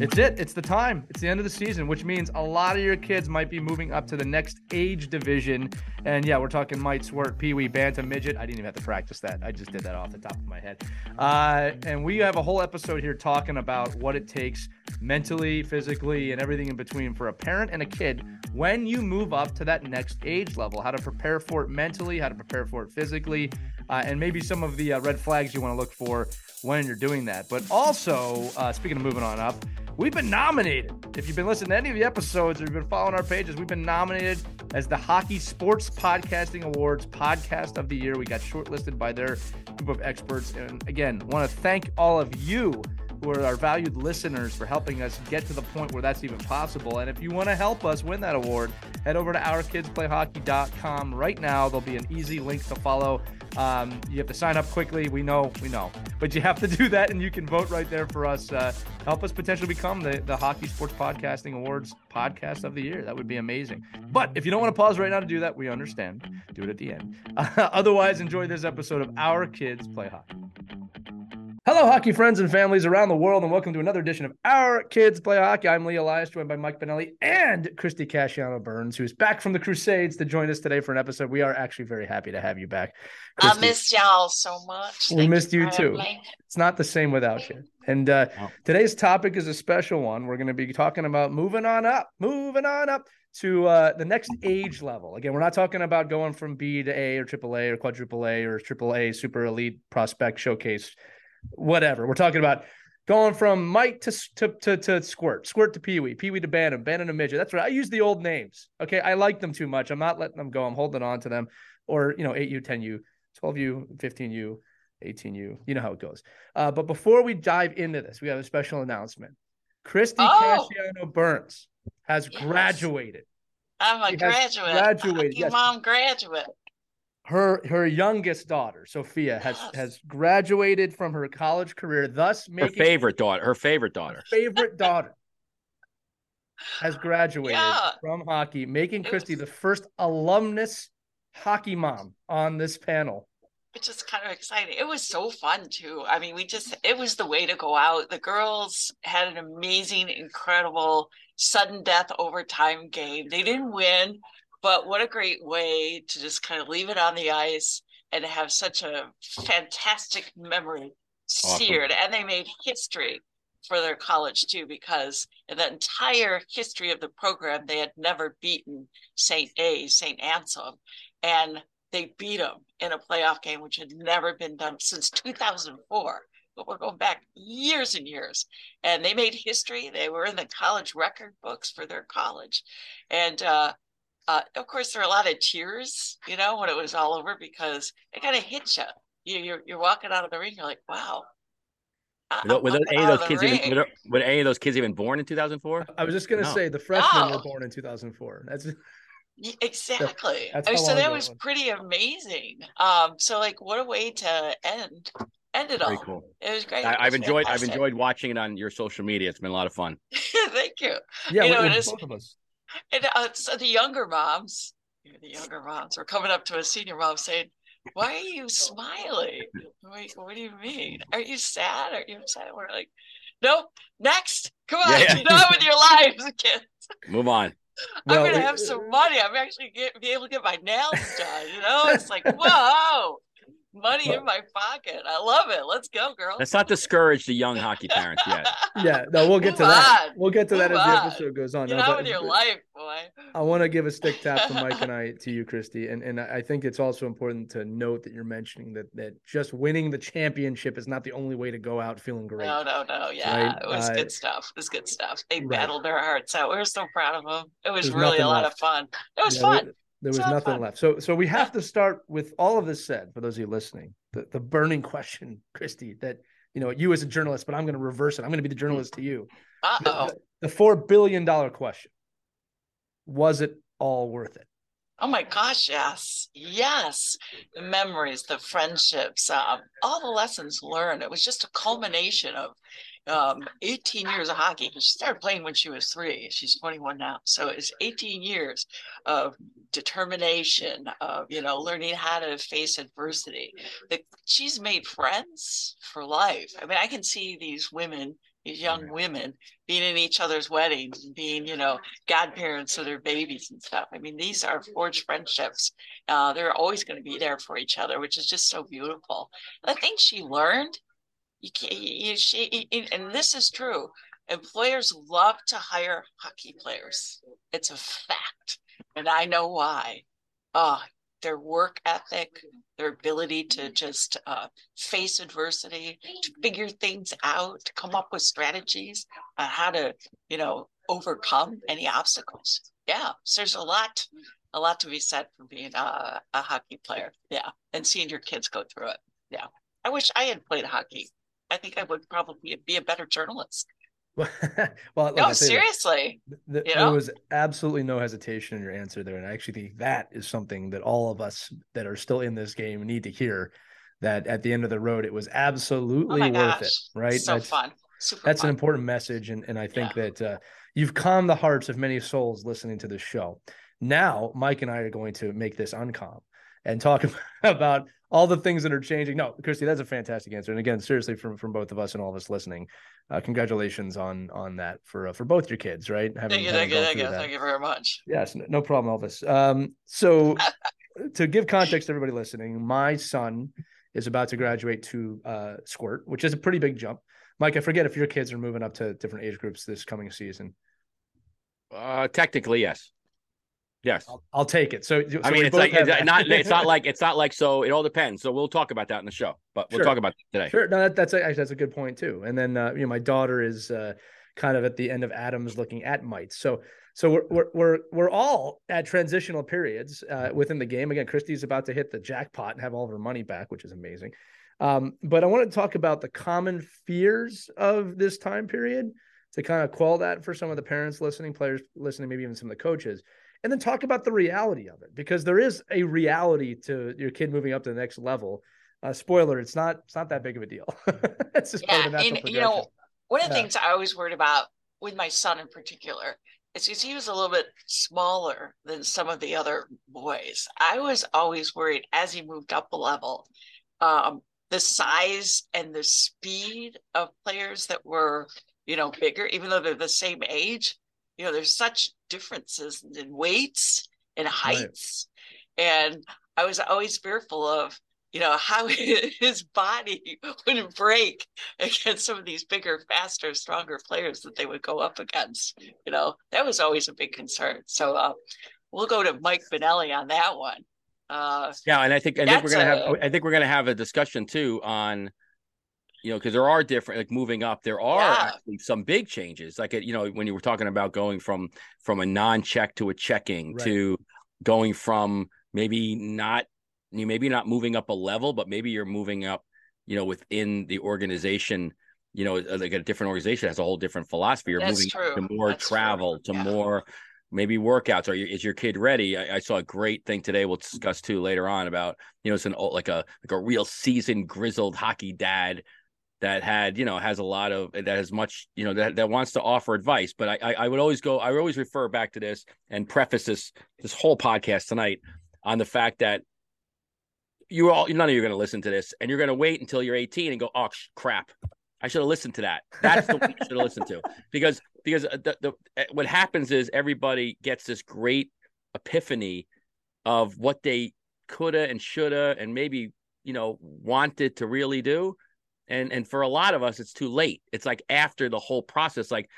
It's it. It's the time. It's the end of the season, which means a lot of your kids might be moving up to the next age division. And yeah, we're talking mite, squirt, pee wee, bantam, midget. I didn't even have to practice that. I just did that off the top of my head. Uh, and we have a whole episode here talking about what it takes mentally, physically, and everything in between for a parent and a kid when you move up to that next age level. How to prepare for it mentally, how to prepare for it physically, uh, and maybe some of the uh, red flags you want to look for when you're doing that. But also, uh, speaking of moving on up, We've been nominated. If you've been listening to any of the episodes or you've been following our pages, we've been nominated as the Hockey Sports Podcasting Awards Podcast of the Year. We got shortlisted by their group of experts. And again, want to thank all of you who are our valued listeners for helping us get to the point where that's even possible. And if you want to help us win that award, head over to ourkidsplayhockey.com right now. There'll be an easy link to follow um, you have to sign up quickly. We know, we know, but you have to do that, and you can vote right there for us. Uh, help us potentially become the the Hockey Sports Podcasting Awards podcast of the year. That would be amazing. But if you don't want to pause right now to do that, we understand. Do it at the end. Uh, otherwise, enjoy this episode of Our Kids Play Hockey. Hello, hockey friends and families around the world, and welcome to another edition of Our Kids Play Hockey. I'm Lee Elias, joined by Mike Benelli and Christie Casciano Burns, who's back from the Crusades to join us today for an episode. We are actually very happy to have you back. Christie. I missed y'all so much. We Thank missed you, you too. It's not the same without you. And uh, today's topic is a special one. We're going to be talking about moving on up, moving on up to uh, the next age level. Again, we're not talking about going from B to A or AAA or quadruple A or AAA super elite prospect showcase whatever. We're talking about going from Mite to to to, to Squirt, Squirt to Pee Wee, Pee Wee to Bantam, Bantam to Midget. That's right. I use the old names. Okay, I like them too much. I'm not letting them go. I'm holding on to them. Or you know, eight U, ten U, twelve U, fifteen U, eighteen U. You know how it goes. Uh, but before we dive into this, we have a special announcement. Christie oh. Casciano Burns has yes. graduated. I'm a she graduate. Graduated. Yes. Mom graduate her her youngest daughter sophia has yes. has graduated from her college career thus making her favorite daughter her favorite daughter. Favorite daughter has graduated yeah. from hockey making christie the first alumnus hockey mom on this panel. Which is kind of exciting. It was so fun too. I mean we just it was the way to go out. The girls had an amazing incredible sudden death overtime game. They didn't win but what a great way to just kind of leave it on the ice and have such a fantastic memory seared. Awesome. And they made history for their college too, because in the entire history of the program, they had never beaten St. A, St. Anselm. And they beat them in a playoff game, which had never been done since 2004. But we're going back years and years. And they made history. They were in the college record books for their college. And uh, uh, of course, there were a lot of tears, you know, when it was all over because it kind of hits you. you. You're you're walking out of the ring, you're like, wow. Was, any of those kids even, were, were, any of those kids even born in 2004? I was just gonna no. say the freshmen no. were born in 2004. That's exactly. That's I mean, so that was pretty amazing. Um, so like, what a way to end end it Very all. Cool. It was great. I, have enjoyed I've enjoyed watching it on your social media. It's been a lot of fun. Thank you. Yeah, you know, it is, both of us. And uh, so the younger moms, the younger moms are coming up to a senior mom saying, why are you smiling? Wait, what do you mean? Are you sad? Are you upset? We're like, nope, next. Come on, yeah, yeah. done with your lives, kids. Move on. I'm gonna have some money. I'm actually get, be able to get my nails done. You know, it's like whoa money well, in my pocket. I love it. Let's go, girl. Let's not discourage the young hockey parents yet. yeah, no, we'll get Move to that. On. We'll get to Move that as the episode goes on. Get no, on with your life, boy. I want to give a stick tap to Mike and I to you, Christie, and and I think it's also important to note that you're mentioning that that just winning the championship is not the only way to go out feeling great. No, no, no. Yeah, right? it was uh, good stuff. It was good stuff. They right. battled their hearts out. We were so proud of them. It was really a lot of fun. It was yeah, fun. There was nothing fun. left. So so we have to start with all of this said for those of you listening. The the burning question, Christie, that you know, you as a journalist, but I'm going to reverse it. I'm going to be the journalist to you. Uh-oh. The, the, the 4 billion dollar question. Was it all worth it? Oh my gosh, yes. Yes. The memories, the friendships, um, all the lessons learned. It was just a culmination of um, 18 years of hockey. She started playing when she was three. She's 21 now. So it's 18 years of determination, of, you know, learning how to face adversity. That she's made friends for life. I mean, I can see these women, these young women being in each other's weddings and being, you know, godparents of their babies and stuff. I mean, these are forged friendships. Uh, they're always going to be there for each other, which is just so beautiful. The thing she learned you can't, you, she, and this is true. Employers love to hire hockey players. It's a fact. And I know why. Uh, their work ethic, their ability to just uh, face adversity, to figure things out, to come up with strategies on how to, you know, overcome any obstacles. Yeah, so there's a lot, a lot to be said for being a, a hockey player. Yeah, and seeing your kids go through it. Yeah, I wish I had played hockey. I think I would probably be a better journalist. well, no, seriously. There was absolutely no hesitation in your answer there, and I actually think that is something that all of us that are still in this game need to hear. That at the end of the road, it was absolutely oh worth it. Right? So that's, fun. Super that's fun. an important message, and and I think yeah. that uh, you've calmed the hearts of many souls listening to this show. Now, Mike and I are going to make this uncalm and talk about all the things that are changing. No, Christie, that's a fantastic answer. And again, seriously, from from both of us and all of us listening, uh, congratulations on on that for uh, for both your kids, right? Having, thank you, thank you, thank you, thank you very much. Yes, no, no problem, Elvis. Um, so to give context to everybody listening, my son is about to graduate to uh, Squirt, which is a pretty big jump. Mike, I forget if your kids are moving up to different age groups this coming season. Uh, technically, yes. Yes, I'll, I'll take it. So, so I mean, it's like it's not it's not like it's not like so. It all depends. So we'll talk about that in the show, but we'll sure. talk about today. Sure. No, that, that's a, that's a good point too. And then uh, you know, my daughter is uh, kind of at the end of Adams, looking at mites. So so we're we're we're, we're all at transitional periods uh, within the game. Again, Christy's about to hit the jackpot and have all of her money back, which is amazing. Um, but I want to talk about the common fears of this time period to kind of quell that for some of the parents listening, players listening, maybe even some of the coaches and then talk about the reality of it because there is a reality to your kid moving up to the next level. Uh, spoiler, it's not it's not that big of a deal. it's just yeah, part of the natural and, You know, one of the yeah. things I always worried about with my son in particular is because he was a little bit smaller than some of the other boys. I was always worried as he moved up a level, um, the size and the speed of players that were, you know, bigger, even though they're the same age you know there's such differences in weights and heights. Right. and i was always fearful of you know how his body wouldn't break against some of these bigger faster stronger players that they would go up against you know. That was always a big concern. So uh, we'll go to mike Benelli on that one. Uh, yeah and i think i think we're gonna a, have i think we're gonna have a discussion too on you know, because there are different, like moving up, there are yeah. actually some big changes. Like, you know, when you were talking about going from from a non-check to a checking right. to going from maybe not, you maybe not moving up a level, but maybe you're moving up, you know, within the organization. You know, uh, like a different organization has a whole different philosophy. You're That's moving to more That's travel, true. to yeah. more maybe workouts or is your kid ready I, I, saw a great thing today we'll discuss too later on about you know it's an old, like a like a real seasoned grizzled hockey dad that had you know has a lot of that has much you know that, that wants to offer advice. But I, I, I would always go i always refer back to this and preface this this whole podcast tonight on the fact that you all none of you are going to listen to this and you're going to wait until you're 18 and go oh crap. I should have listened to that. That's the one I should have listened to. Because because uh, the, the uh, what happens is everybody gets this great epiphany of what they coulda and shoulda and maybe you know wanted to really do, and and for a lot of us it's too late. It's like after the whole process, like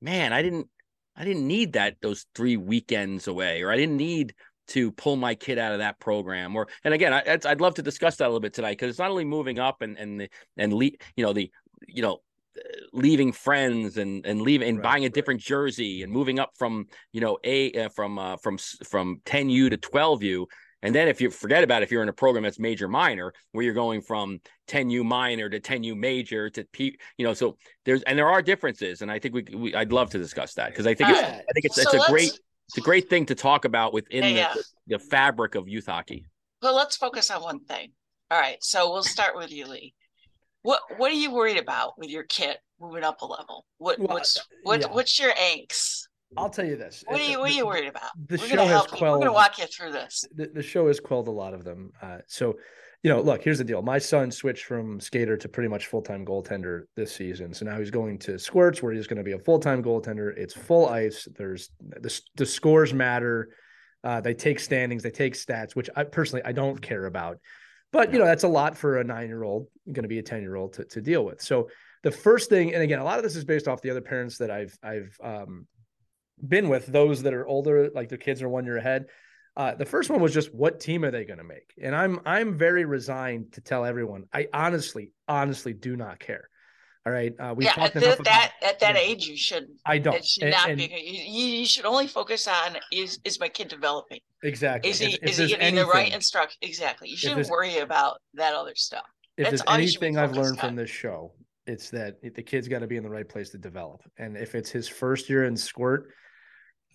man, I didn't I didn't need that those three weekends away, or I didn't need to pull my kid out of that program or and again I, would love to discuss that a little bit tonight because it's not only moving up and and the and le- you know the you know leaving friends and and leaving and right, buying a different right. jersey and moving up from you know a uh, from uh, from from 10u to 12u and then if you forget about it, if you're in a program that's major minor, where you're going from 10U minor to 10U major to P, you know, so there's and there are differences, and I think we, we I'd love to discuss that because I think it's I think it's so it's a great it's a great thing to talk about within yeah, the, yeah. the fabric of youth hockey. Well, let's focus on one thing. All right, so we'll start with you, Lee. What what are you worried about with your kit moving up a level? What well, what's what yeah. what's your angst? I'll tell you this. What are you What are you worried about? The We're show has quelled. We're going to walk you through this. The, the show has quelled a lot of them. Uh, so, you know, look, here's the deal. My son switched from skater to pretty much full time goaltender this season. So now he's going to Squirts, where he's going to be a full time goaltender. It's full ice. There's the the scores matter. Uh, they take standings. They take stats, which I personally I don't care about. But you know that's a lot for a nine year old going to be a ten year old to, to deal with. So the first thing, and again, a lot of this is based off the other parents that I've I've um, been with, those that are older, like their kids are one year ahead. Uh, the first one was just what team are they going to make, and I'm I'm very resigned to tell everyone I honestly honestly do not care. All right. Uh, we yeah, at the, that about, at that age, you shouldn't. I don't. It should and, not and, be. You, you, should only focus on is is my kid developing? Exactly. Is he if, is if he getting anything, the right instruction? Exactly. You shouldn't worry about that other stuff. If That's there's anything I've learned on. from this show, it's that the kid's got to be in the right place to develop. And if it's his first year in squirt,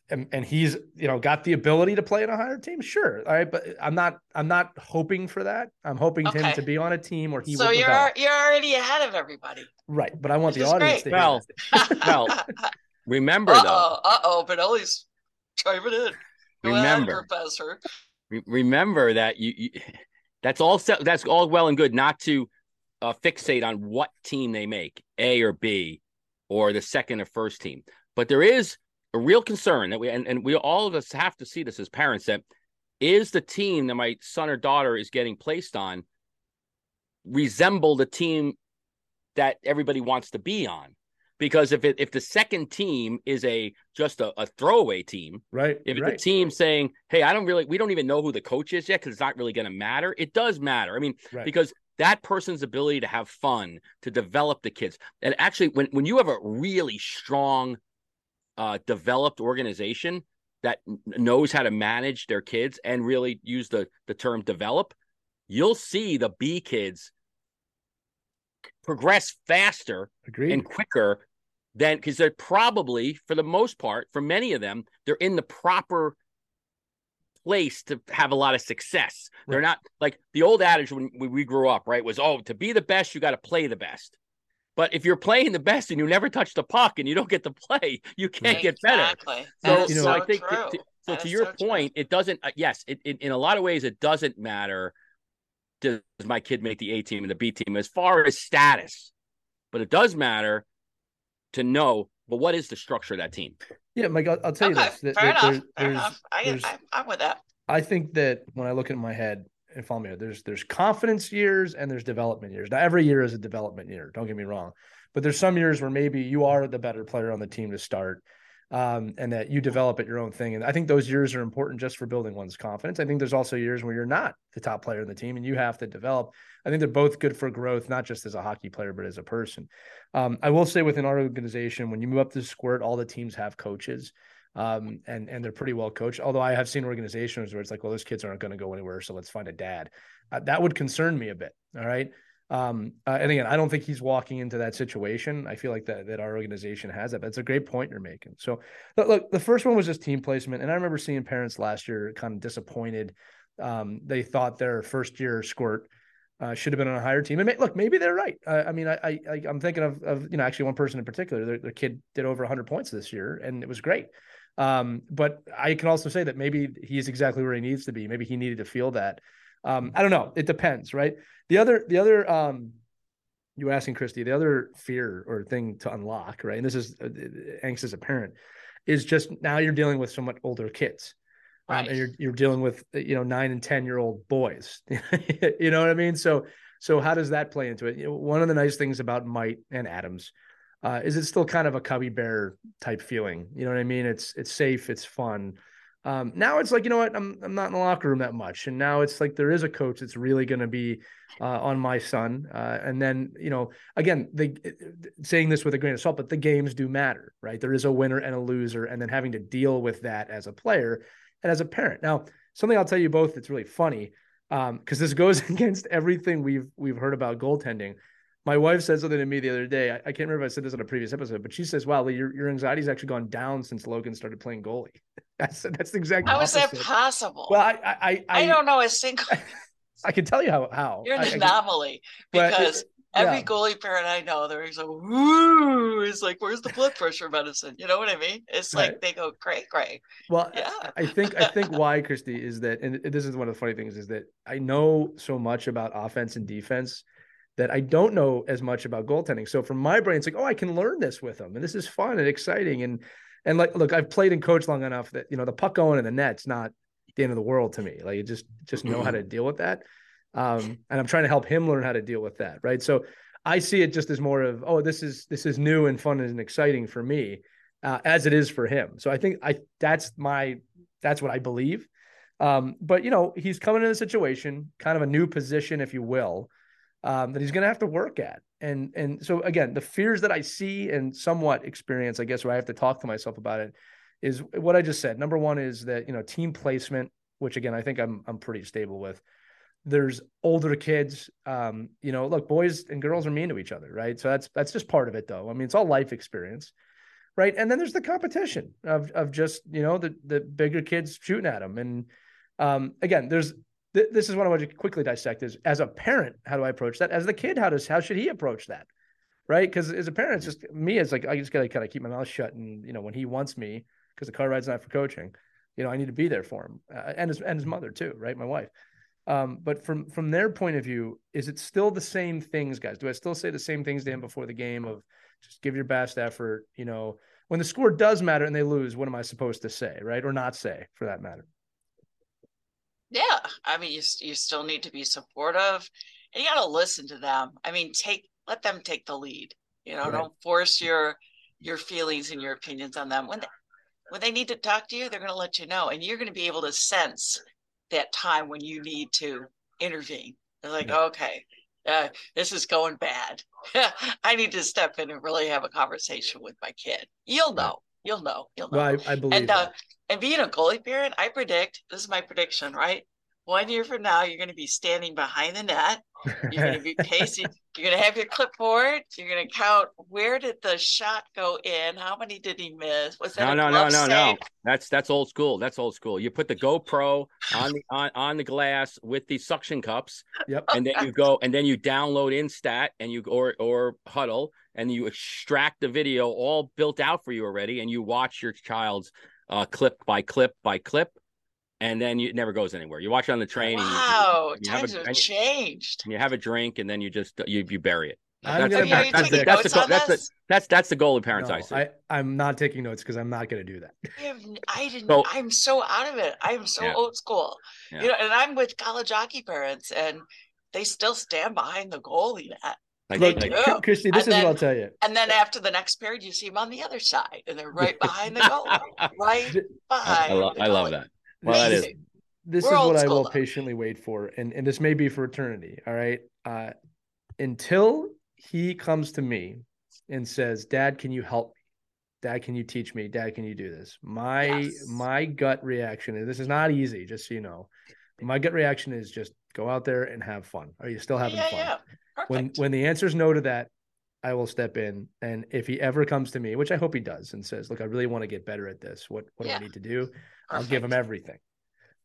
and, and he's you know got the ability to play in a higher team sure all right but i'm not i'm not hoping for that i'm hoping okay. him to be on a team where he will be. so you're develop. you're already ahead of everybody right but i want the audience great. to well well remember uh-oh, though uh-oh but always chiming in Go remember ahead, professor remember that you, you that's all that's all well and good not to uh, fixate on what team they make a or b or the second or first team but there is a real concern that we and, and we all of us have to see this as parents that is the team that my son or daughter is getting placed on resemble the team that everybody wants to be on because if it if the second team is a just a, a throwaway team right if right. the team saying hey i don't really we don't even know who the coach is yet because it's not really going to matter it does matter i mean right. because that person's ability to have fun to develop the kids and actually when when you have a really strong uh, developed organization that knows how to manage their kids and really use the the term develop, you'll see the B kids progress faster Agreed. and quicker than because they're probably for the most part for many of them they're in the proper place to have a lot of success. Right. They're not like the old adage when we grew up, right? Was oh, to be the best, you got to play the best. But if you're playing the best and you never touch the puck and you don't get to play, you can't get better. So, you know, so I think to, to, so to your so point, true. it doesn't. Uh, yes, it, it, in a lot of ways, it doesn't matter. Does my kid make the A team and the B team as far as status? But it does matter to know. But what is the structure of that team? Yeah, Mike, I'll, I'll tell okay, you this. That, fair enough. There's, fair enough. I, I, I'm with that. I think that when I look in my head, and follow me. There's there's confidence years and there's development years. Now every year is a development year. Don't get me wrong, but there's some years where maybe you are the better player on the team to start, um, and that you develop at your own thing. And I think those years are important just for building one's confidence. I think there's also years where you're not the top player in the team and you have to develop. I think they're both good for growth, not just as a hockey player but as a person. Um, I will say within our organization, when you move up to the squirt, all the teams have coaches um, and and they're pretty well coached. Although I have seen organizations where it's like, well, those kids aren't going to go anywhere, so let's find a dad. Uh, that would concern me a bit. All right. Um, uh, and again, I don't think he's walking into that situation. I feel like that that our organization has that. That's a great point you're making. So, look, the first one was just team placement, and I remember seeing parents last year kind of disappointed. Um, they thought their first year squirt uh, should have been on a higher team. And may, look, maybe they're right. Uh, I mean, I, I I'm thinking of of you know actually one person in particular. Their, their kid did over 100 points this year, and it was great. Um, but I can also say that maybe he's exactly where he needs to be. Maybe he needed to feel that. Um, I don't know. It depends, right? The other, the other, um, you were asking Christie, the other fear or thing to unlock, right? And this is uh, angst as a parent, is just now you're dealing with somewhat older kids. Right. Um, and you're you're dealing with uh, you know nine and ten year old boys, you know what I mean. So so how does that play into it? You know, one of the nice things about Mite and Adams uh, is it still kind of a cubby bear type feeling. You know what I mean? It's it's safe, it's fun. Um, now it's like you know what I'm I'm not in the locker room that much, and now it's like there is a coach that's really going to be uh, on my son. Uh, and then you know again, the saying this with a grain of salt, but the games do matter, right? There is a winner and a loser, and then having to deal with that as a player and as a parent. Now, something I'll tell you both that's really funny because um, this goes against everything we've we've heard about goaltending my wife said something to me the other day. I, I, can't remember if I said this on a previous episode, but she says, "Wow, Lee, your your anxiety's actually gone down since Logan started playing goalie." that's that's the exact. How opposite. is that possible? Well, I I I, I don't know a single. I, can tell you how how you're an anomaly because it, every yeah. goalie parent I know, they're like, "Woo!" It's like, "Where's the blood pressure medicine?" You know what I mean? It's like right. they go, "Great, great." Well, yeah. I think I think why Christie is that, and this is one of the funny things is that I know so much about offense and defense that I don't know as much about goaltending. So from my brain, it's like, oh, I can learn this with them, and this is fun and exciting. And and like, look, I've played and coached long enough that you know the puck going in the net's not the end of the world to me. Like, you just just know how to deal with that. Um, and I'm trying to help him learn how to deal with that. Right. So I see it just as more of, oh, this is this is new and fun and exciting for me, uh, as it is for him. So I think I that's my that's what I believe. Um, but you know, he's coming in a situation, kind of a new position, if you will um, that he's going to have to work at. And and so again, the fears that I see and somewhat experience, I guess, where I have to talk to myself about it, is what I just said. Number one is that you know team placement, which again I think I'm I'm pretty stable with. There's older kids, um, you know. Look, boys and girls are mean to each other, right? So that's that's just part of it, though. I mean, it's all life experience, right? And then there's the competition of of just you know the the bigger kids shooting at them, and um, again, there's th- this is what I want to quickly dissect is as a parent, how do I approach that? As the kid, how does how should he approach that? Right. Because as a parent, it's just me, it's like I just gotta kind of keep my mouth shut. And you know, when he wants me, because the car ride's not for coaching, you know, I need to be there for him. Uh, and his and his mother too, right? My wife. Um, but from from their point of view, is it still the same things, guys? Do I still say the same things to him before the game of just give your best effort? You know, when the score does matter and they lose, what am I supposed to say, right, or not say, for that matter? Yeah i mean you, you still need to be supportive and you got to listen to them i mean take let them take the lead you know right. don't force your your feelings and your opinions on them when they, when they need to talk to you they're going to let you know and you're going to be able to sense that time when you need to intervene they're like yeah. okay uh, this is going bad i need to step in and really have a conversation with my kid you'll know You'll know. You'll know. Well, I, I believe. And uh, and being a goalie parent, I predict this is my prediction, right? One year from now, you're going to be standing behind the net. You're going to be pacing. you're going to have your clipboard. You're going to count where did the shot go in? How many did he miss? Was that no, no, no, no, no? That's that's old school. That's old school. You put the GoPro on the on, on the glass with the suction cups. Yep. And then you go and then you download Instat and you or or Hudl and you extract the video all built out for you already, and you watch your child's uh, clip by clip by clip and then you, it never goes anywhere. You watch it on the train. Wow, you, you times have, a, have changed. You have a drink, and then you just you you bury it. That's, that's, that's, that's, the, that's, the, that's, the, that's that's the goal of parents. No, I see. I, I'm not taking notes because I'm not going to do that. I didn't. So, I'm so out of it. I'm so yeah. old school. Yeah. You know, and I'm with college hockey parents, and they still stand behind the goalie net. Like, Look, like, Christie, this and is then, what I'll tell you. And then after the next period, you see them on the other side, and they're right behind the goal, right behind. I, lo- I love that. Well, that is. This We're is what I will though. patiently wait for, and and this may be for eternity. All right, uh, until he comes to me and says, "Dad, can you help me? Dad, can you teach me? Dad, can you do this?" My yes. my gut reaction, and this is not easy, just so you know. My gut reaction is just go out there and have fun. Are you still having yeah, fun? Yeah. When when the answer is no to that, I will step in. And if he ever comes to me, which I hope he does, and says, "Look, I really want to get better at this. What what yeah. do I need to do?" Perfect. I'll give him everything.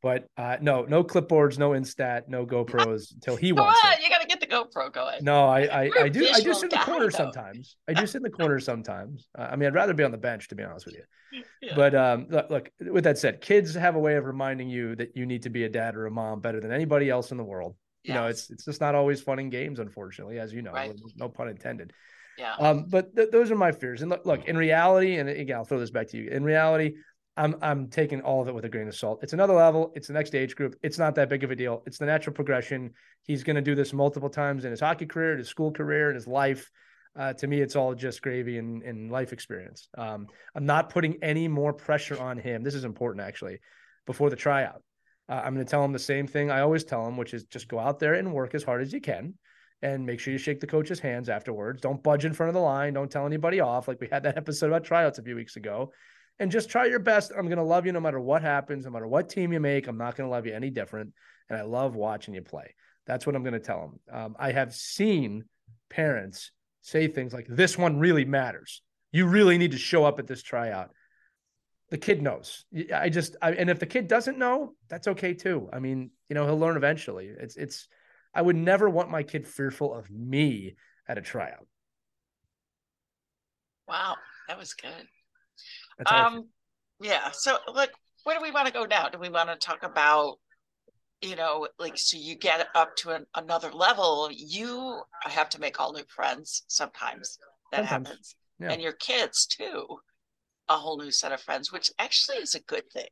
But uh, no, no clipboards, no Instat, no GoPros until he wants. On, you got to get the GoPro going. No, I I, I do I do sit in the corner though. sometimes. I do sit in the corner sometimes. Uh, I mean, I'd rather be on the bench to be honest with you. Yeah. But um, look, look, with that said, kids have a way of reminding you that you need to be a dad or a mom better than anybody else in the world. You know, it's it's just not always fun in games, unfortunately, as you know. Right. No pun intended. Yeah. Um, but th- those are my fears. And look, look, in reality, and again, I'll throw this back to you. In reality, I'm I'm taking all of it with a grain of salt. It's another level. It's the next age group. It's not that big of a deal. It's the natural progression. He's going to do this multiple times in his hockey career, in his school career, in his life. Uh, to me, it's all just gravy and, and life experience. Um, I'm not putting any more pressure on him. This is important, actually, before the tryout. Uh, I'm going to tell him the same thing I always tell him, which is just go out there and work as hard as you can and make sure you shake the coach's hands afterwards. Don't budge in front of the line. Don't tell anybody off. Like we had that episode about tryouts a few weeks ago and just try your best. I'm going to love you no matter what happens, no matter what team you make. I'm not going to love you any different. And I love watching you play. That's what I'm going to tell them. Um, I have seen parents say things like, This one really matters. You really need to show up at this tryout. The kid knows. I just, I, and if the kid doesn't know, that's okay too. I mean, you know, he'll learn eventually. It's, it's, I would never want my kid fearful of me at a tryout. Wow, that was good um, yeah. So, look, where do we want to go now? Do we want to talk about, you know, like, so you get up to an, another level, you have to make all new friends sometimes. That sometimes. happens. Yeah. And your kids too, a whole new set of friends, which actually is a good thing.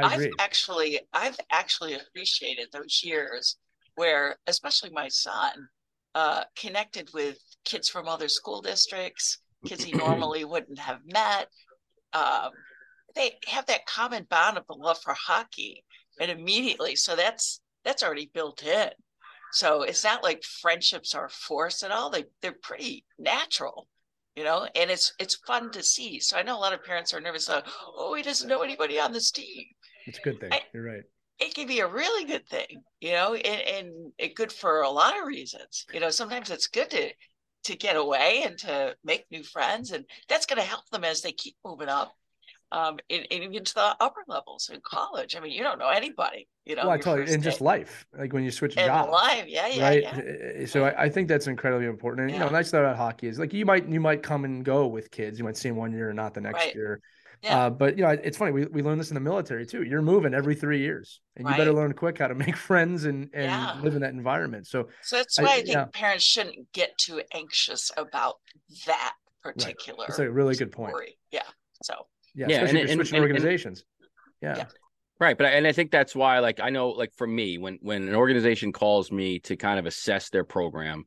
I have actually, I've actually appreciated those years where, especially my son, uh, connected with kids from other school districts, kids he normally wouldn't have met, um, they have that common bond of the love for hockey, and immediately, so that's that's already built in. So it's not like friendships are forced at all. They they're pretty natural, you know, and it's it's fun to see. So I know a lot of parents are nervous. Like, oh, he doesn't know anybody on this team. It's a good thing. I, You're right. It can be a really good thing, you know, and, and it good for a lot of reasons. You know, sometimes it's good to to get away and to make new friends and that's going to help them as they keep moving up um in, in, into the upper levels in college i mean you don't know anybody you know well, i tell you in just life like when you switch in jobs life yeah yeah right yeah. Eh, so I, I, think that's incredibly important and yeah. you know nice thing about hockey is like you might you might come and go with kids you might see them one year and not the next right. year yeah. Uh, but you know, it's funny. We, we learned this in the military too. You're moving every three years, and you better learn quick how to make friends and and yeah. live in that environment. So, so that's why I, I think yeah. parents shouldn't get too anxious about that particular. Right. It's a really good point. Yeah. So. Yeah, yeah especially and, you're switching and, organizations. And, yeah. Right, but and I think that's why, like, I know, like, for me, when when an organization calls me to kind of assess their program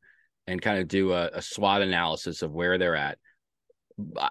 and kind of do a, a SWOT analysis of where they're at, uh,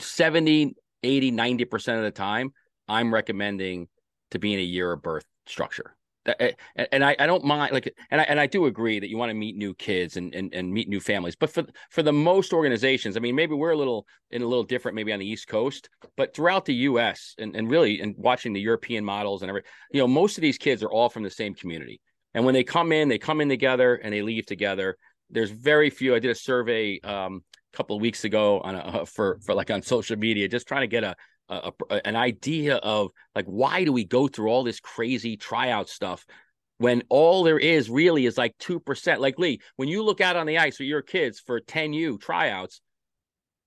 70 80, 90% of the time, I'm recommending to be in a year of birth structure. Eh, and I, I don't mind like and I and I do agree that you want to meet new kids and, and and meet new families. But for for the most organizations, I mean, maybe we're a little in a little different, maybe on the East Coast, but throughout the US and, and really and watching the European models and every you know, most of these kids are all from the same community. And when they come in, they come in together and they leave together. There's very few. I did a survey um, couple of weeks ago on a, for for like on social media, just trying to get a, a, a, an idea of like why do we go through all this crazy tryout stuff when all there is really is like two percent. Like Lee, when you look out on the ice with your kids for 10U tryouts,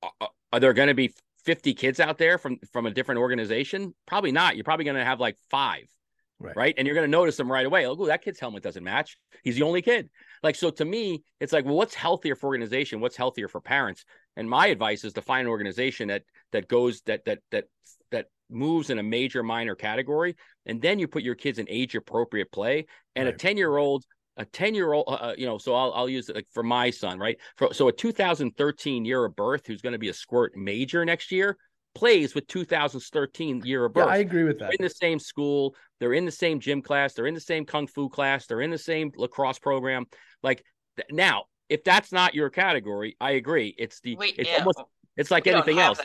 are, are there going to be 50 kids out there from from a different organization? Probably not. You're probably going to have like five. Right. right. And you're going to notice them right away. Oh, that kid's helmet doesn't match. He's the only kid. Like, so to me, it's like, well, what's healthier for organization? What's healthier for parents? And my advice is to find an organization that that goes that that that that moves in a major minor category, and then you put your kids in age appropriate play. And right. a ten year old, a ten year old, uh, uh, you know, so I'll I'll use it like for my son, right? For, so a 2013 year of birth, who's going to be a squirt major next year plays with 2013 year of birth. Yeah, I agree with that. They're in the same school, they're in the same gym class, they're in the same kung fu class, they're in the same lacrosse program. Like now, if that's not your category, I agree. It's the we, it's yeah, almost it's like anything else.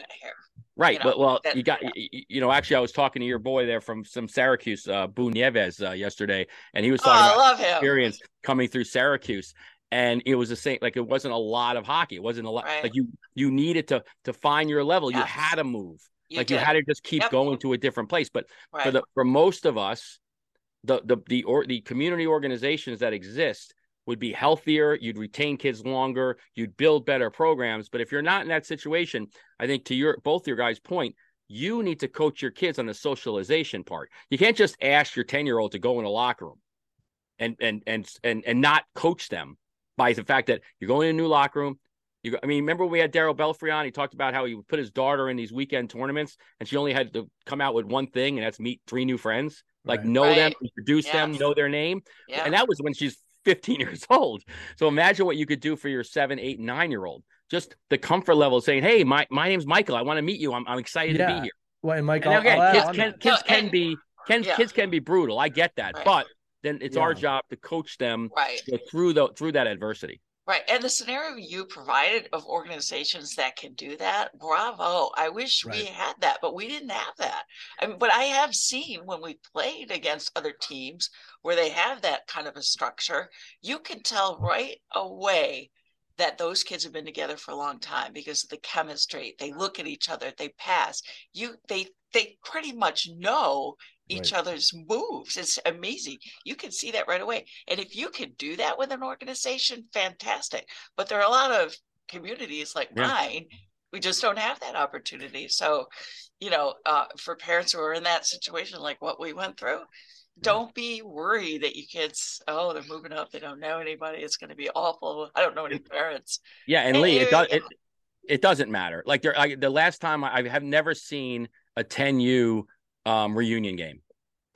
Right. You know, well, that, you got, yeah. you, you, know, actually, I was talking to your boy there from some Syracuse, uh, Boo Nieves, uh, yesterday, and he was talking oh, about experience coming through Syracuse and it was the same like it wasn't a lot of hockey it wasn't a lot right. like you you needed to to find your level yes. you had to move you like did. you had to just keep yep. going to a different place but right. for the for most of us the the the or the community organizations that exist would be healthier you'd retain kids longer you'd build better programs but if you're not in that situation i think to your both your guys point you need to coach your kids on the socialization part you can't just ask your 10 year old to go in a locker room and and and and and not coach them by the fact that you're going in a new locker room. You, I mean, remember we had Darryl Belfry on? He talked about how he would put his daughter in these weekend tournaments, and she only had to come out with one thing, and that's meet three new friends. Like right. know right. them, introduce yes. them, know their name, yeah. and that was when she's 15 years old. So imagine what you could do for your seven, eight, nine year old. Just the comfort level saying, "Hey, my my name's Michael. I want to meet you. I'm I'm excited yeah. to be here." Well, and Michael, and again, kids, can, kids can be can yeah. kids can be brutal. I get that, right. but then it's yeah. our job to coach them right. through the through that adversity. Right. And the scenario you provided of organizations that can do that, bravo. I wish right. we had that, but we didn't have that. I mean, but I have seen when we played against other teams where they have that kind of a structure, you can tell right away that those kids have been together for a long time because of the chemistry. They look at each other, they pass. You they they pretty much know each right. other's moves. It's amazing. You can see that right away. And if you can do that with an organization, fantastic. But there are a lot of communities like yeah. mine, we just don't have that opportunity. So, you know, uh, for parents who are in that situation, like what we went through, don't be worried that your kids oh they're moving up they don't know anybody it's going to be awful i don't know any parents yeah and, and lee it does it, it doesn't matter like there I, the last time I, I have never seen a 10u um, reunion game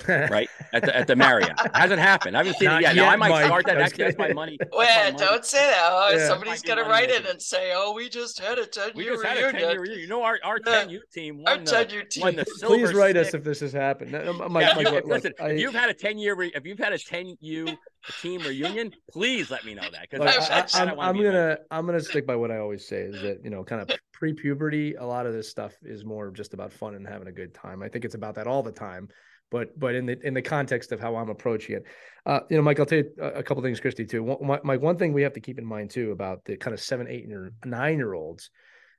right at the at the Marriott. Hasn't happened. I haven't seen Not it yet. yet I might Mike. start that. Actually, that's my money. That's Wait, my don't say that. Oh, yeah. Somebody's gonna write it and say, "Oh, we just had a ten year reunion." Had a 10 year reunion. You know, our our ten U team won. Our ten U team. Won the Please write stick. us if this has happened. Mike, yeah, Mike, look, listen, I, if you've had a ten year, re- if you've had a ten U team reunion, please let me know that because I, am gonna there. I'm gonna stick by what I always say is that you know, kind of pre puberty, a lot of this stuff is more just about fun and having a good time. I think it's about that all the time but but in the in the context of how I'm approaching it, uh, you know, Mike, I'll tell you a, couple things, Christie, too. One, my, one thing we have to keep in mind too about the kind of seven, eight, and nine year olds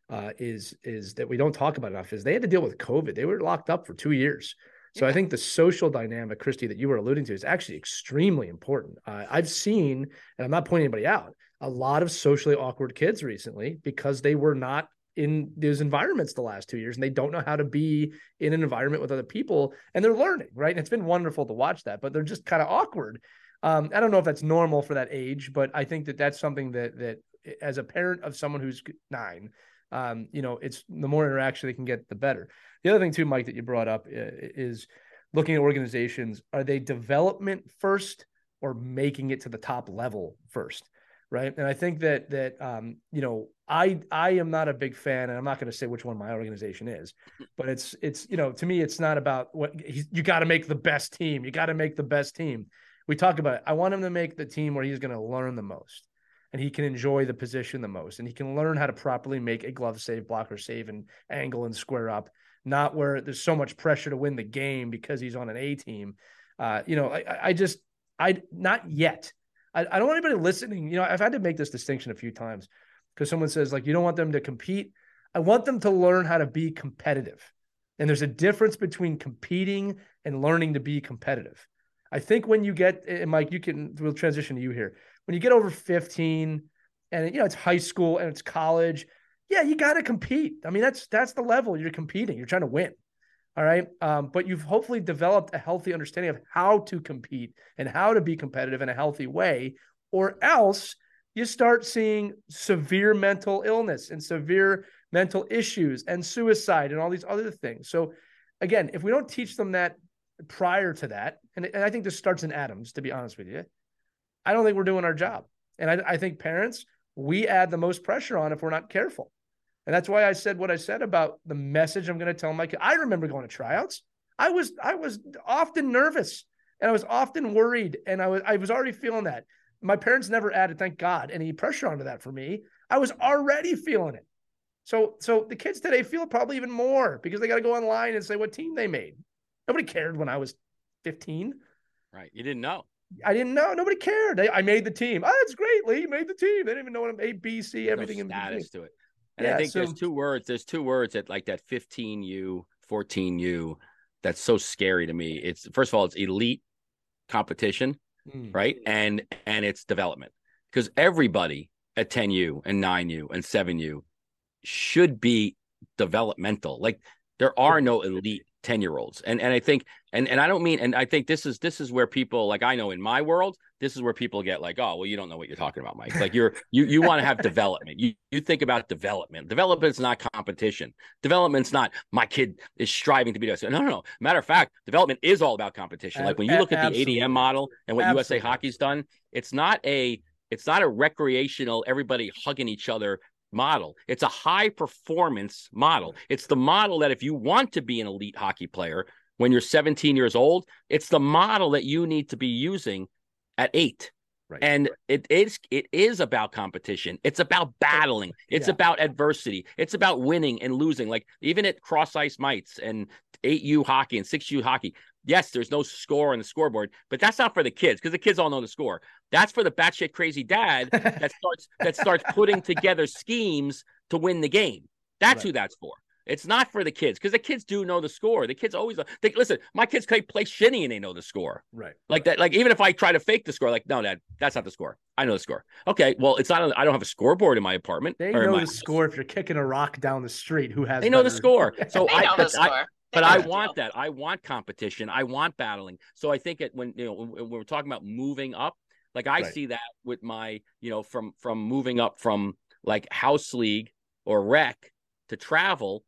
uh, is is that we don't talk about enough is they had to deal with COVID. They were locked up for two years. So yeah. I think the social dynamic, Christie, that you were alluding to, is actually extremely important. Uh, I've seen, and I'm not pointing anybody out, a lot of socially awkward kids recently because they were not in those environments the last two years and they don't know how to be in an environment with other people and they're learning right? And it's been wonderful to watch that but they're just kind of awkward. Um, i don't know if that's normal for that age but i think that that's something that that as a parent of someone who's nine um, you know it's the more interaction they can get the better. The other thing too mike that you brought up uh, is looking at organizations are they development first or making it to the top level first right and i think that that um, you know I I am not a big fan, and I'm not going to say which one my organization is, but it's it's you know to me it's not about what you got to make the best team. You got to make the best team. We talk about it. I want him to make the team where he's going to learn the most, and he can enjoy the position the most, and he can learn how to properly make a glove save, blocker save, and angle and square up. Not where there's so much pressure to win the game because he's on an A team. Uh, you know, I, I just I not yet. I, I don't want anybody listening. You know, I've had to make this distinction a few times because someone says like you don't want them to compete. I want them to learn how to be competitive. And there's a difference between competing and learning to be competitive. I think when you get and Mike, you can we'll transition to you here. When you get over 15 and you know it's high school and it's college, yeah, you got to compete. I mean, that's that's the level you're competing. You're trying to win. All right. Um, but you've hopefully developed a healthy understanding of how to compete and how to be competitive in a healthy way, or else you start seeing severe mental illness and severe mental issues and suicide and all these other things. So, again, if we don't teach them that prior to that, and, and I think this starts in Adams, to be honest with you, I don't think we're doing our job. And I, I think parents, we add the most pressure on if we're not careful. And that's why I said what I said about the message I'm going to tell my kid. I remember going to tryouts. I was I was often nervous and I was often worried and I was I was already feeling that. My parents never added, thank God, any pressure onto that for me. I was already feeling it. So, so the kids today feel probably even more because they got to go online and say what team they made. Nobody cared when I was 15. Right. You didn't know. I didn't know. Nobody cared. I, I made the team. Oh, that's great. Lee made the team. They didn't even know what I'm A, B, C, everything no status in to it. And yeah, I think so, there's two words. There's two words that like that 15U, 14U. That's so scary to me. It's first of all, it's elite competition mm. right? And and it's development because everybody at 10U and 9U and 7U should be developmental. Like there are no elite 10 year olds and and i think and and i don't mean and i think this is this is where people like i know in my world this is where people get like oh well you don't know what you're talking about mike. Like you're you you want to have development. You you think about development. Development's not competition. Development's not my kid is striving to be this. No no no. Matter of fact development is all about competition. Like when you look at the adm model and what Absolutely. usa hockey's done it's not a it's not a recreational everybody hugging each other model. It's a high performance model. It's the model that if you want to be an elite hockey player when you're 17 years old, it's the model that you need to be using at eight. Right. And it is it is about competition. It's about battling. It's yeah. about adversity. It's about winning and losing. Like even at cross ice mites and 8U hockey and 6U hockey, yes, there's no score on the scoreboard, but that's not for the kids because the kids all know the score. That's for the batshit crazy dad that starts that starts putting together schemes to win the game. That's right. who that's for. It's not for the kids because the kids do know the score. The kids always they, listen. My kids can play shinny and they know the score. Right. Like that. Like even if I try to fake the score, like no, dad, that's not the score. I know the score. Okay. Well, it's not. I don't have a scoreboard in my apartment. They know the score if you're kicking a rock down the street. Who has? They know better... the score. So I, the score. I, but I want that. I want competition. I want battling. So I think it when you know when we're talking about moving up, like I right. see that with my you know from from moving up from like house league or rec to travel.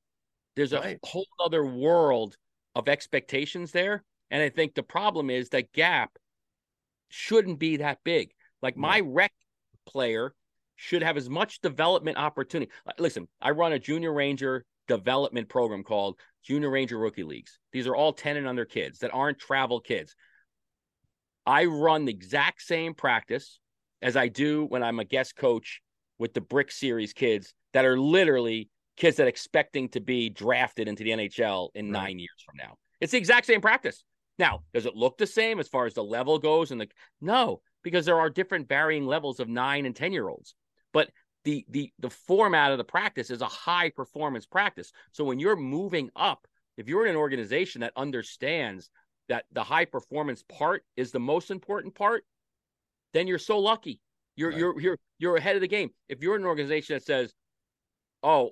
There's a right. whole other world of expectations there, and I think the problem is that gap shouldn't be that big. Like my rec player should have as much development opportunity. Listen, I run a junior ranger development program called Junior Ranger Rookie Leagues. These are all 10 and under kids that aren't travel kids. I run the exact same practice as I do when I'm a guest coach with the Brick Series kids that are literally kids that are expecting to be drafted into the NHL in right. nine years from now. It's the exact same practice. Now, does it look the same as far as the level goes? And the no, because there are different varying levels of nine and 10 year olds. But the the the format of the practice is a high performance practice. So when you're moving up, if you're in an organization that understands that the high performance part is the most important part, then you're so lucky. You're right. you're you're you're ahead of the game. If you're in an organization that says, "Oh,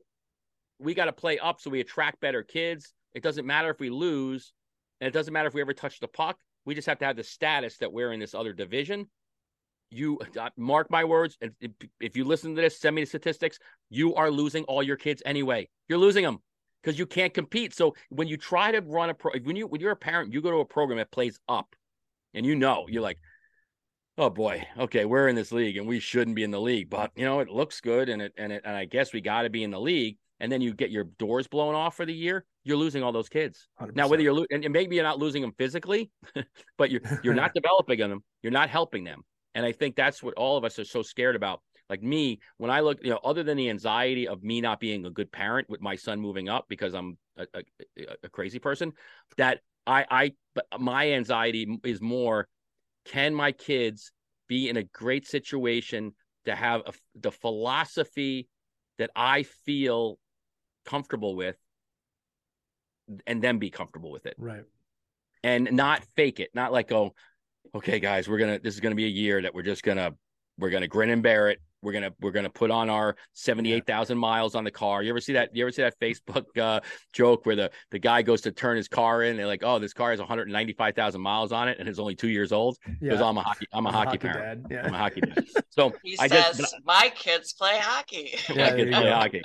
we got to play up so we attract better kids. It doesn't matter if we lose, and it doesn't matter if we ever touch the puck. We just have to have the status that we're in this other division." you uh, mark my words. If, if you listen to this, send me the statistics. You are losing all your kids anyway. You're losing them because you can't compete. So when you try to run a pro, when you when you're a parent, you go to a program that plays up, and you know you're like, oh boy, okay, we're in this league and we shouldn't be in the league, but you know it looks good and it and it and I guess we got to be in the league. And then you get your doors blown off for the year. You're losing all those kids 100%. now. Whether you're lo- and maybe you're not losing them physically, but you're you're not developing them. You're not helping them. And I think that's what all of us are so scared about. Like me, when I look, you know, other than the anxiety of me not being a good parent with my son moving up because I'm a, a, a crazy person, that I, I, but my anxiety is more, can my kids be in a great situation to have a, the philosophy that I feel comfortable with and then be comfortable with it. Right. And not fake it, not like, oh, okay, guys, we're gonna this is gonna be a year that we're just gonna we're gonna grin and bear it. We're gonna we're gonna put on our seventy eight thousand miles on the car. You ever see that? You ever see that Facebook uh, joke where the the guy goes to turn his car in? They're like, oh, this car has one hundred ninety five thousand miles on it, and it's only two years old. Yeah. Because I'm a hockey I'm a I'm hockey, hockey parent. Yeah. I'm a hockey dad. So he I says just, my kids play hockey. Yeah, my kids play hockey.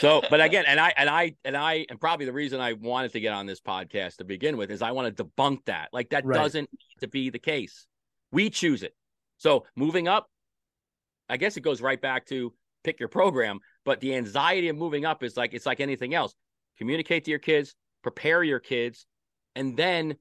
So, but again, and I and I and I and probably the reason I wanted to get on this podcast to begin with is I want to debunk that. Like that right. doesn't need to be the case. We choose it. So moving up, I guess it goes right back to pick your program. But the anxiety of moving up is like it's like anything else. Communicate to your kids, prepare your kids, and then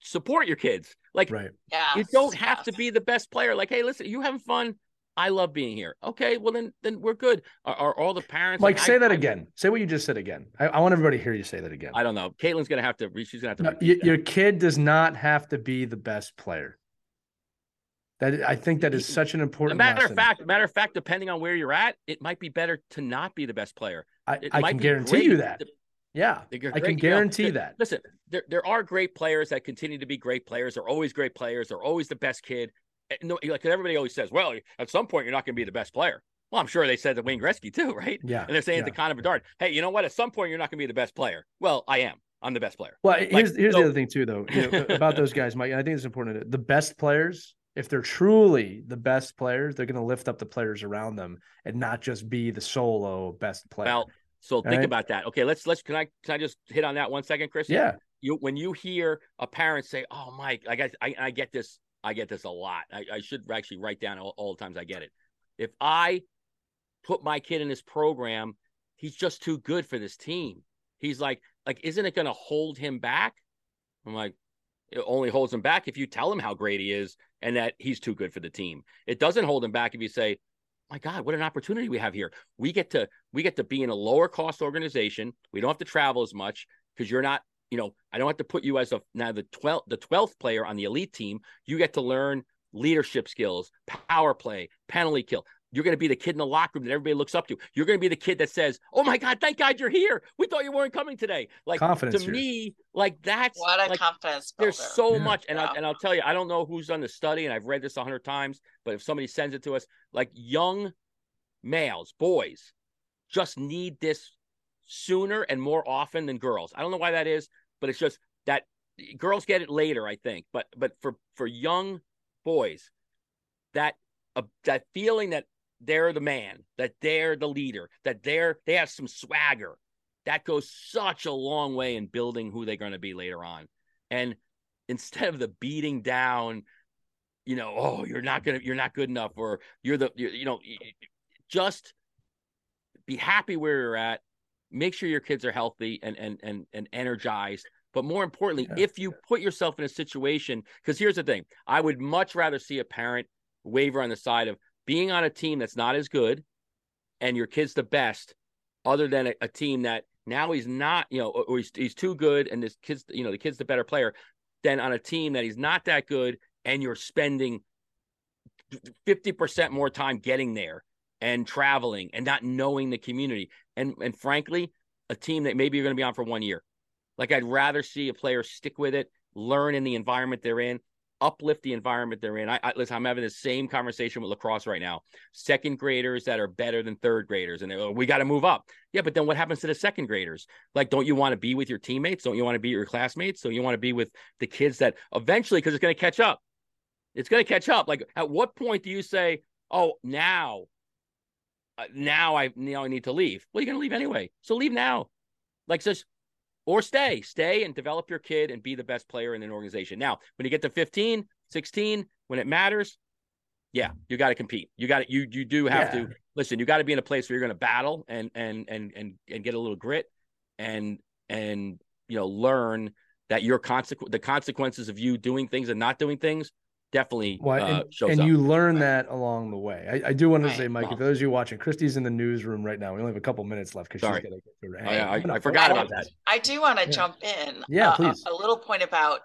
support your kids. Like right. yeah, you don't have to be the best player. Like, hey, listen, you having fun? I love being here. Okay, well then then we're good. Are, are all the parents Mike? Like, say I, that again. Say what you just said again. I, I, want everybody to hear you say that again. I don't know. Caitlin's gonna have to. She's gonna have to. No, you, your kid does not have to be the best player. That I think that is such an important. matter lesson. of fact, matter of fact, depending on where you're at, it might be better to not be the best player. I, I can guarantee you that. Yeah, I can guarantee you know, that. Listen, there, there are great players that continue to be great players. They're always great players. They're always the best kid. Eh, no, like everybody always says, well, at some point you're not going to be the best player. Well, I'm sure they said to Wayne Gretzky too, right? Yeah. And they're saying yeah. to Connor Bedard, hey, you know what? At some point you're not going to be the best player. Well, I am. I'm the best player. Well, like, here's here's so, the other thing too, though, you know, about those guys, Mike. I think it's important. The best players, if they're truly the best players, they're going to lift up the players around them and not just be the solo best player. Well, so think right? about that. Okay, let's let's can I can I just hit on that one second, Chris? Yeah. You when you hear a parent say, "Oh, Mike, I got I, I get this I get this a lot. I, I should actually write down all, all the times I get it. If I put my kid in this program, he's just too good for this team. He's like, like, isn't it going to hold him back? I'm like, it only holds him back if you tell him how great he is and that he's too good for the team. It doesn't hold him back if you say, my God, what an opportunity we have here. We get to we get to be in a lower cost organization. We don't have to travel as much because you're not you know, I don't have to put you as a now the 12th the 12th player on the elite team. You get to learn leadership skills, power play, penalty kill. You're going to be the kid in the locker room that everybody looks up to. You're going to be the kid that says, "Oh my God, thank God you're here. We thought you weren't coming today." Like confidence to me, like that's what a like, confidence. Builder. There's so yeah. much, and yeah. I, and I'll tell you, I don't know who's done the study, and I've read this a hundred times. But if somebody sends it to us, like young males, boys, just need this sooner and more often than girls. I don't know why that is but it's just that girls get it later, I think. But but for for young boys, that uh, that feeling that they're the man, that they're the leader, that they're they have some swagger, that goes such a long way in building who they're going to be later on. And instead of the beating down, you know, oh, you're not gonna, you're not good enough, or you're the, you're, you know, just be happy where you're at make sure your kids are healthy and and and, and energized but more importantly yeah. if you put yourself in a situation because here's the thing i would much rather see a parent waver on the side of being on a team that's not as good and your kid's the best other than a, a team that now he's not you know or he's, he's too good and this kid's you know the kid's the better player than on a team that he's not that good and you're spending 50% more time getting there and traveling and not knowing the community. And and frankly, a team that maybe you're going to be on for one year. Like I'd rather see a player stick with it, learn in the environment they're in, uplift the environment they're in. I, I listen. I'm having the same conversation with lacrosse right now. Second graders that are better than third graders, and oh, we got to move up. Yeah, but then what happens to the second graders? Like, don't you want to be with your teammates? Don't you want to be your classmates? Don't you want to be with the kids that eventually, because it's going to catch up. It's going to catch up. Like, at what point do you say, "Oh, now uh, now I now I need to leave. Well, you're going to leave anyway, so leave now. Like just or stay, stay and develop your kid and be the best player in an organization. Now, when you get to 15, 16, when it matters, yeah, you got to compete. You got to you you do have yeah. to listen. You got to be in a place where you're going to battle and and and and and get a little grit and and you know learn that your consequence the consequences of you doing things and not doing things definitely well, uh, and, and you learn that along the way. I, I do want to say, Mike, well, for those of you watching, Christie's in the newsroom right now. We only have a couple minutes left because she's going to get to her. I, I, I, forgot about that. I do want to yeah. jump in. Yeah, uh, please. A, a, little point about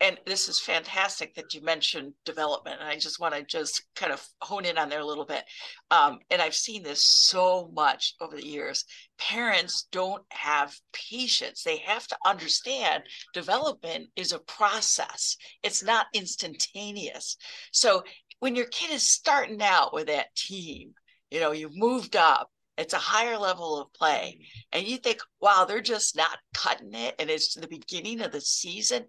and this is fantastic that you mentioned development and i just want to just kind of hone in on there a little bit um, and i've seen this so much over the years parents don't have patience. They have to understand development is a process. It's not instantaneous. So when your kid is starting out with that team you know you've moved up it's a higher level of play and you think wow they're just not cutting it and it's the beginning of the season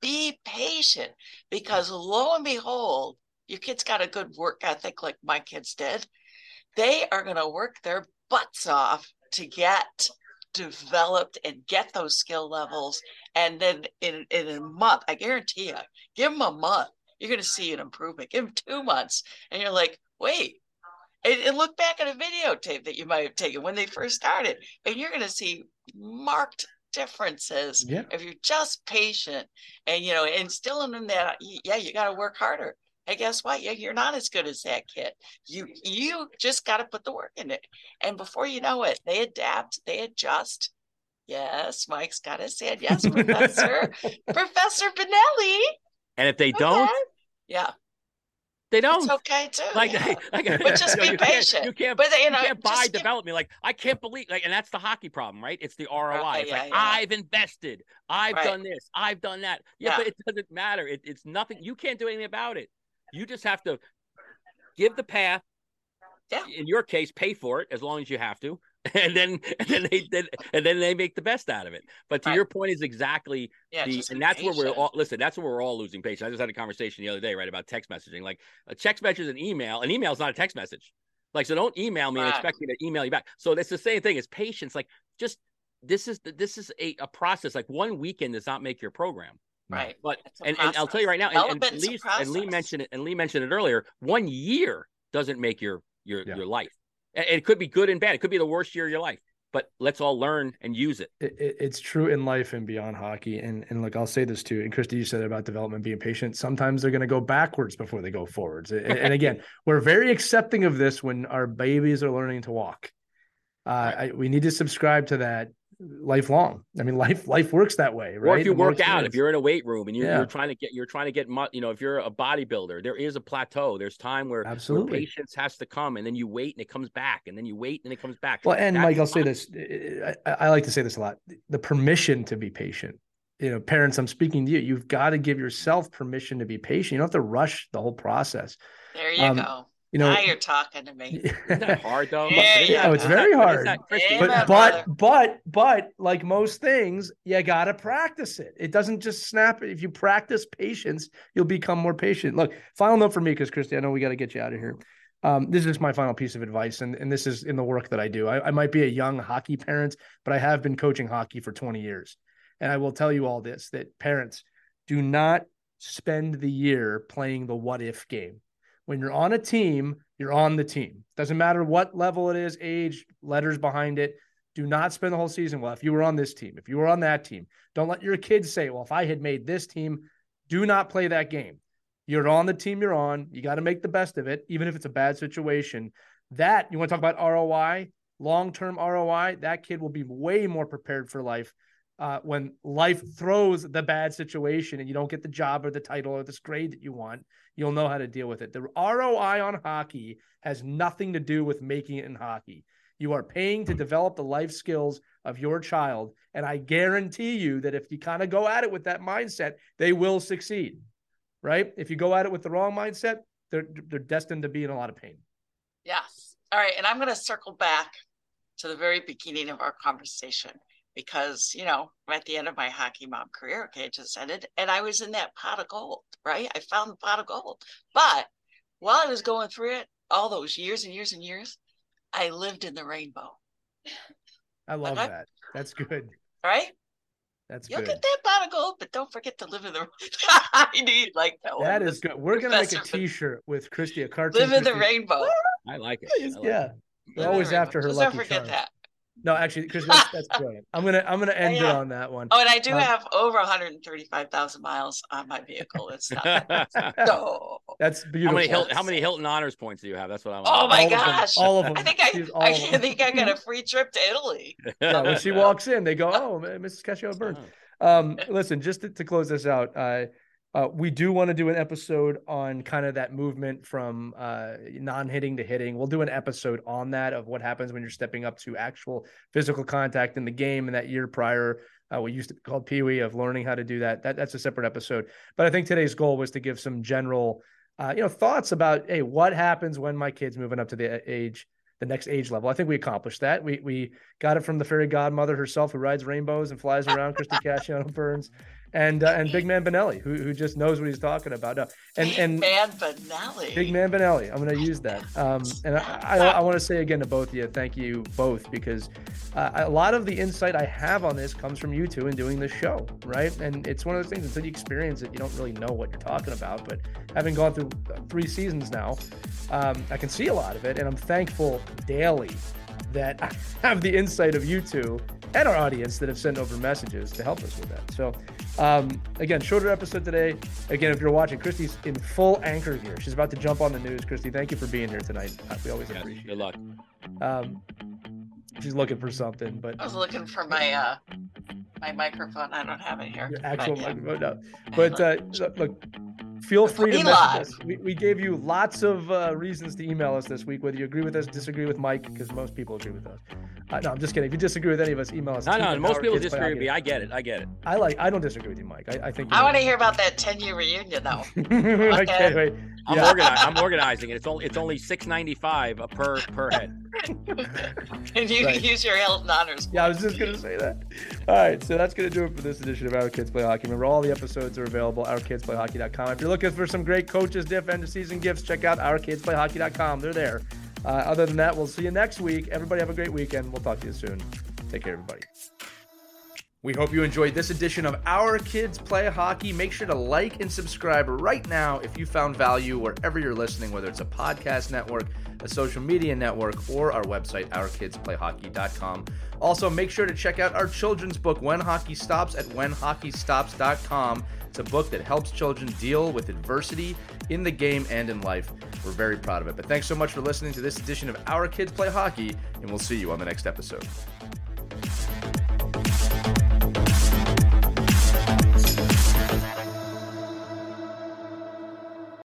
be patient because lo and behold, your kids got a good work ethic like my kids did. They are going to work their butts off to get developed and get those skill levels. And then in, in a month, I guarantee you, give them a month, you're going to see an improvement. Give them two months, and you're like, wait. And, and look back at a videotape that you might have taken when they first started, and you're going to see marked differences yeah. if you're just patient and you know instilling them that yeah you got to work harder hey guess what yeah, you're not as good as that kid you you just got to put the work in it and before you know it they adapt they adjust yes mike's got to say yes professor professor benelli and if they okay. don't yeah they don't. It's okay too. Like, yeah. like but just be you patient. Can't, you can't. But you, know, you can't buy development. Like, I can't believe. Like, and that's the hockey problem, right? It's the ROI. Okay, it's yeah, like yeah. I've invested. I've right. done this. I've done that. Yeah, but it doesn't matter. It, it's nothing. You can't do anything about it. You just have to give the path. Yeah. In your case, pay for it as long as you have to. and then and then they then, and then they make the best out of it. But to right. your point is exactly yeah, the and that's patient. where we're all listen. That's where we're all losing patience. I just had a conversation the other day, right, about text messaging. Like a text message is an email. An email is not a text message. Like so, don't email me right. and expect me to email you back. So it's the same thing as patience. Like just this is this is a, a process. Like one weekend does not make your program. Right. But and, and I'll tell you right now, and, and Lee and Lee mentioned it, and Lee mentioned it earlier. One year doesn't make your your yeah. your life. It could be good and bad. It could be the worst year of your life. But let's all learn and use it. it, it it's true in life and beyond hockey. And and look, I'll say this too. And Christie, you said about development being patient. Sometimes they're going to go backwards before they go forwards. and, and, again, we're very accepting of this when our babies are learning to walk. Uh, right. I, we need to subscribe to that lifelong. I mean, life life works that way, right? Or if you the work out, if you're in a weight room and you're, yeah. you're, trying to get you're trying to get you know if you're a bodybuilder, there is a plateau. There's time where absolutely where patience has to come, and then you wait and it comes back, and then you wait and it comes back. Well, and That's Mike, I'll say this. Eh, eh, eh, I, I like to say this a lot: the permission to be patient. You know, parents, I'm speaking to you. You've got to give yourself permission to be patient. You don't have to rush the whole process. There you um, go you know, now you're talking to me. Isn't that hard though? Yeah, yeah. It's very hard. but but but but like most things, you gotta practice it. It doesn't just snap. If you practice patience, you'll become more patient. Look, final note for me, because Christie, I know we got to get you out of here. Um, this is just my final piece of advice, and, and this is in the work that I do. I, I might be a young hockey parent, but I have been coaching hockey for 20 years. And I will tell you all this that parents do not spend the year playing the what if game when you're on a team, you're on the team. Doesn't matter what level it is, age, letters behind it. Do not spend the whole season. Well, if you were on this team, if you were on that team, don't let your kids say, well, if I had made this team, do not play that game. You're on the team you're on. You got to make the best of it, even if it's a bad situation. That you want to talk about ROI, long term ROI, that kid will be way more prepared for life uh, when life throws the bad situation and you don't get the job or the title or this grade that you want, you'll know how to deal with it. The ROI on hockey has nothing to do with making it in hockey. You are paying to develop the life skills of your child. And I guarantee you that if you kind of go at it with that mindset, they will succeed. Right? If you go at it with the wrong mindset, they're they're destined to be in a lot of pain. Yes. All right. And I'm going to circle back to the very beginning of our conversation because you know I'm at the end of my hockey mom career. Okay, it just ended, and I was in that pot of gold. Right, I found the pot of gold. But while I was going through it, all those years and years and years, I lived in the rainbow. I love that. That's good. Right. That's good. You'll good. get that pot of gold, but don't forget to live in the. Rainbow. I need like that. That is good. We're gonna make a T-shirt with Christie, a cartoon. Live in the rainbow. I like it. I like yeah, it. we're always after her. Don't forget that. No, actually, Chris, that's, that's brilliant. I'm gonna I'm gonna end yeah. it on that one. Oh, and I do um, have over 135,000 miles on my vehicle. It's not so. That's beautiful. How many, Hilton, how many Hilton honors points do you have? That's what I want. Oh my all gosh! Of all of them. I think I, I, I think I got a free trip to Italy. yeah, when she walks in, they go, "Oh, Mrs. Cascio Burns." Um, listen, just to, to close this out, uh, uh, we do want to do an episode on kind of that movement from uh, non-hitting to hitting. We'll do an episode on that of what happens when you're stepping up to actual physical contact in the game. And that year prior, uh, we used to call Pee Wee of learning how to do that. that. That's a separate episode. But I think today's goal was to give some general, uh, you know, thoughts about hey, what happens when my kid's moving up to the age, the next age level. I think we accomplished that. We we got it from the fairy godmother herself, who rides rainbows and flies around, Christie Casciano Burns and uh, and Big Man Benelli, who who just knows what he's talking about. No, and Big and Man Benelli, Big Man Benelli. I'm going to use that. Um, and I, I, I want to say again to both of you, thank you both because uh, a lot of the insight I have on this comes from you two in doing this show, right? And it's one of those things until you experience it, you don't really know what you're talking about. But having gone through three seasons now, um, I can see a lot of it, and I'm thankful daily that I have the insight of you two and our audience that have sent over messages to help us with that. So, um, again, shorter episode today. Again, if you're watching, Christie's in full anchor gear. She's about to jump on the news. Christie, thank you for being here tonight. We always yes, appreciate. Good luck. Um, she's looking for something, but I was looking for my uh my microphone. I don't have it here. Your actual but, microphone, no. But uh, look, feel free to message us. We, we gave you lots of uh, reasons to email us this week, whether you agree with us, disagree with Mike, because most people agree with us. Uh, no, I'm just kidding. If you disagree with any of us, email us. No, no, most people disagree with me. I get it. I get it. I like. I don't disagree with you, Mike. I, I think. I want to hear about that 10 year reunion though. I can't wait. I'm, yeah. organizing, I'm organizing it. It's only it's only six ninety five per per head. and you right. use your Hilton honors. Yeah, I was just gonna say that. All right, so that's gonna do it for this edition of Our Kids Play Hockey. Remember, all the episodes are available at ourkidsplayhockey.com. If you're looking for some great coaches, diff, end of season gifts, check out ourkidsplayhockey.com. They're there. Uh, other than that, we'll see you next week. Everybody have a great weekend. We'll talk to you soon. Take care, everybody. We hope you enjoyed this edition of Our Kids Play Hockey. Make sure to like and subscribe right now if you found value wherever you're listening, whether it's a podcast network, a social media network, or our website, ourkidsplayhockey.com. Also, make sure to check out our children's book, When Hockey Stops, at whenhockeystops.com. It's a book that helps children deal with adversity in the game and in life. We're very proud of it. But thanks so much for listening to this edition of Our Kids Play Hockey, and we'll see you on the next episode.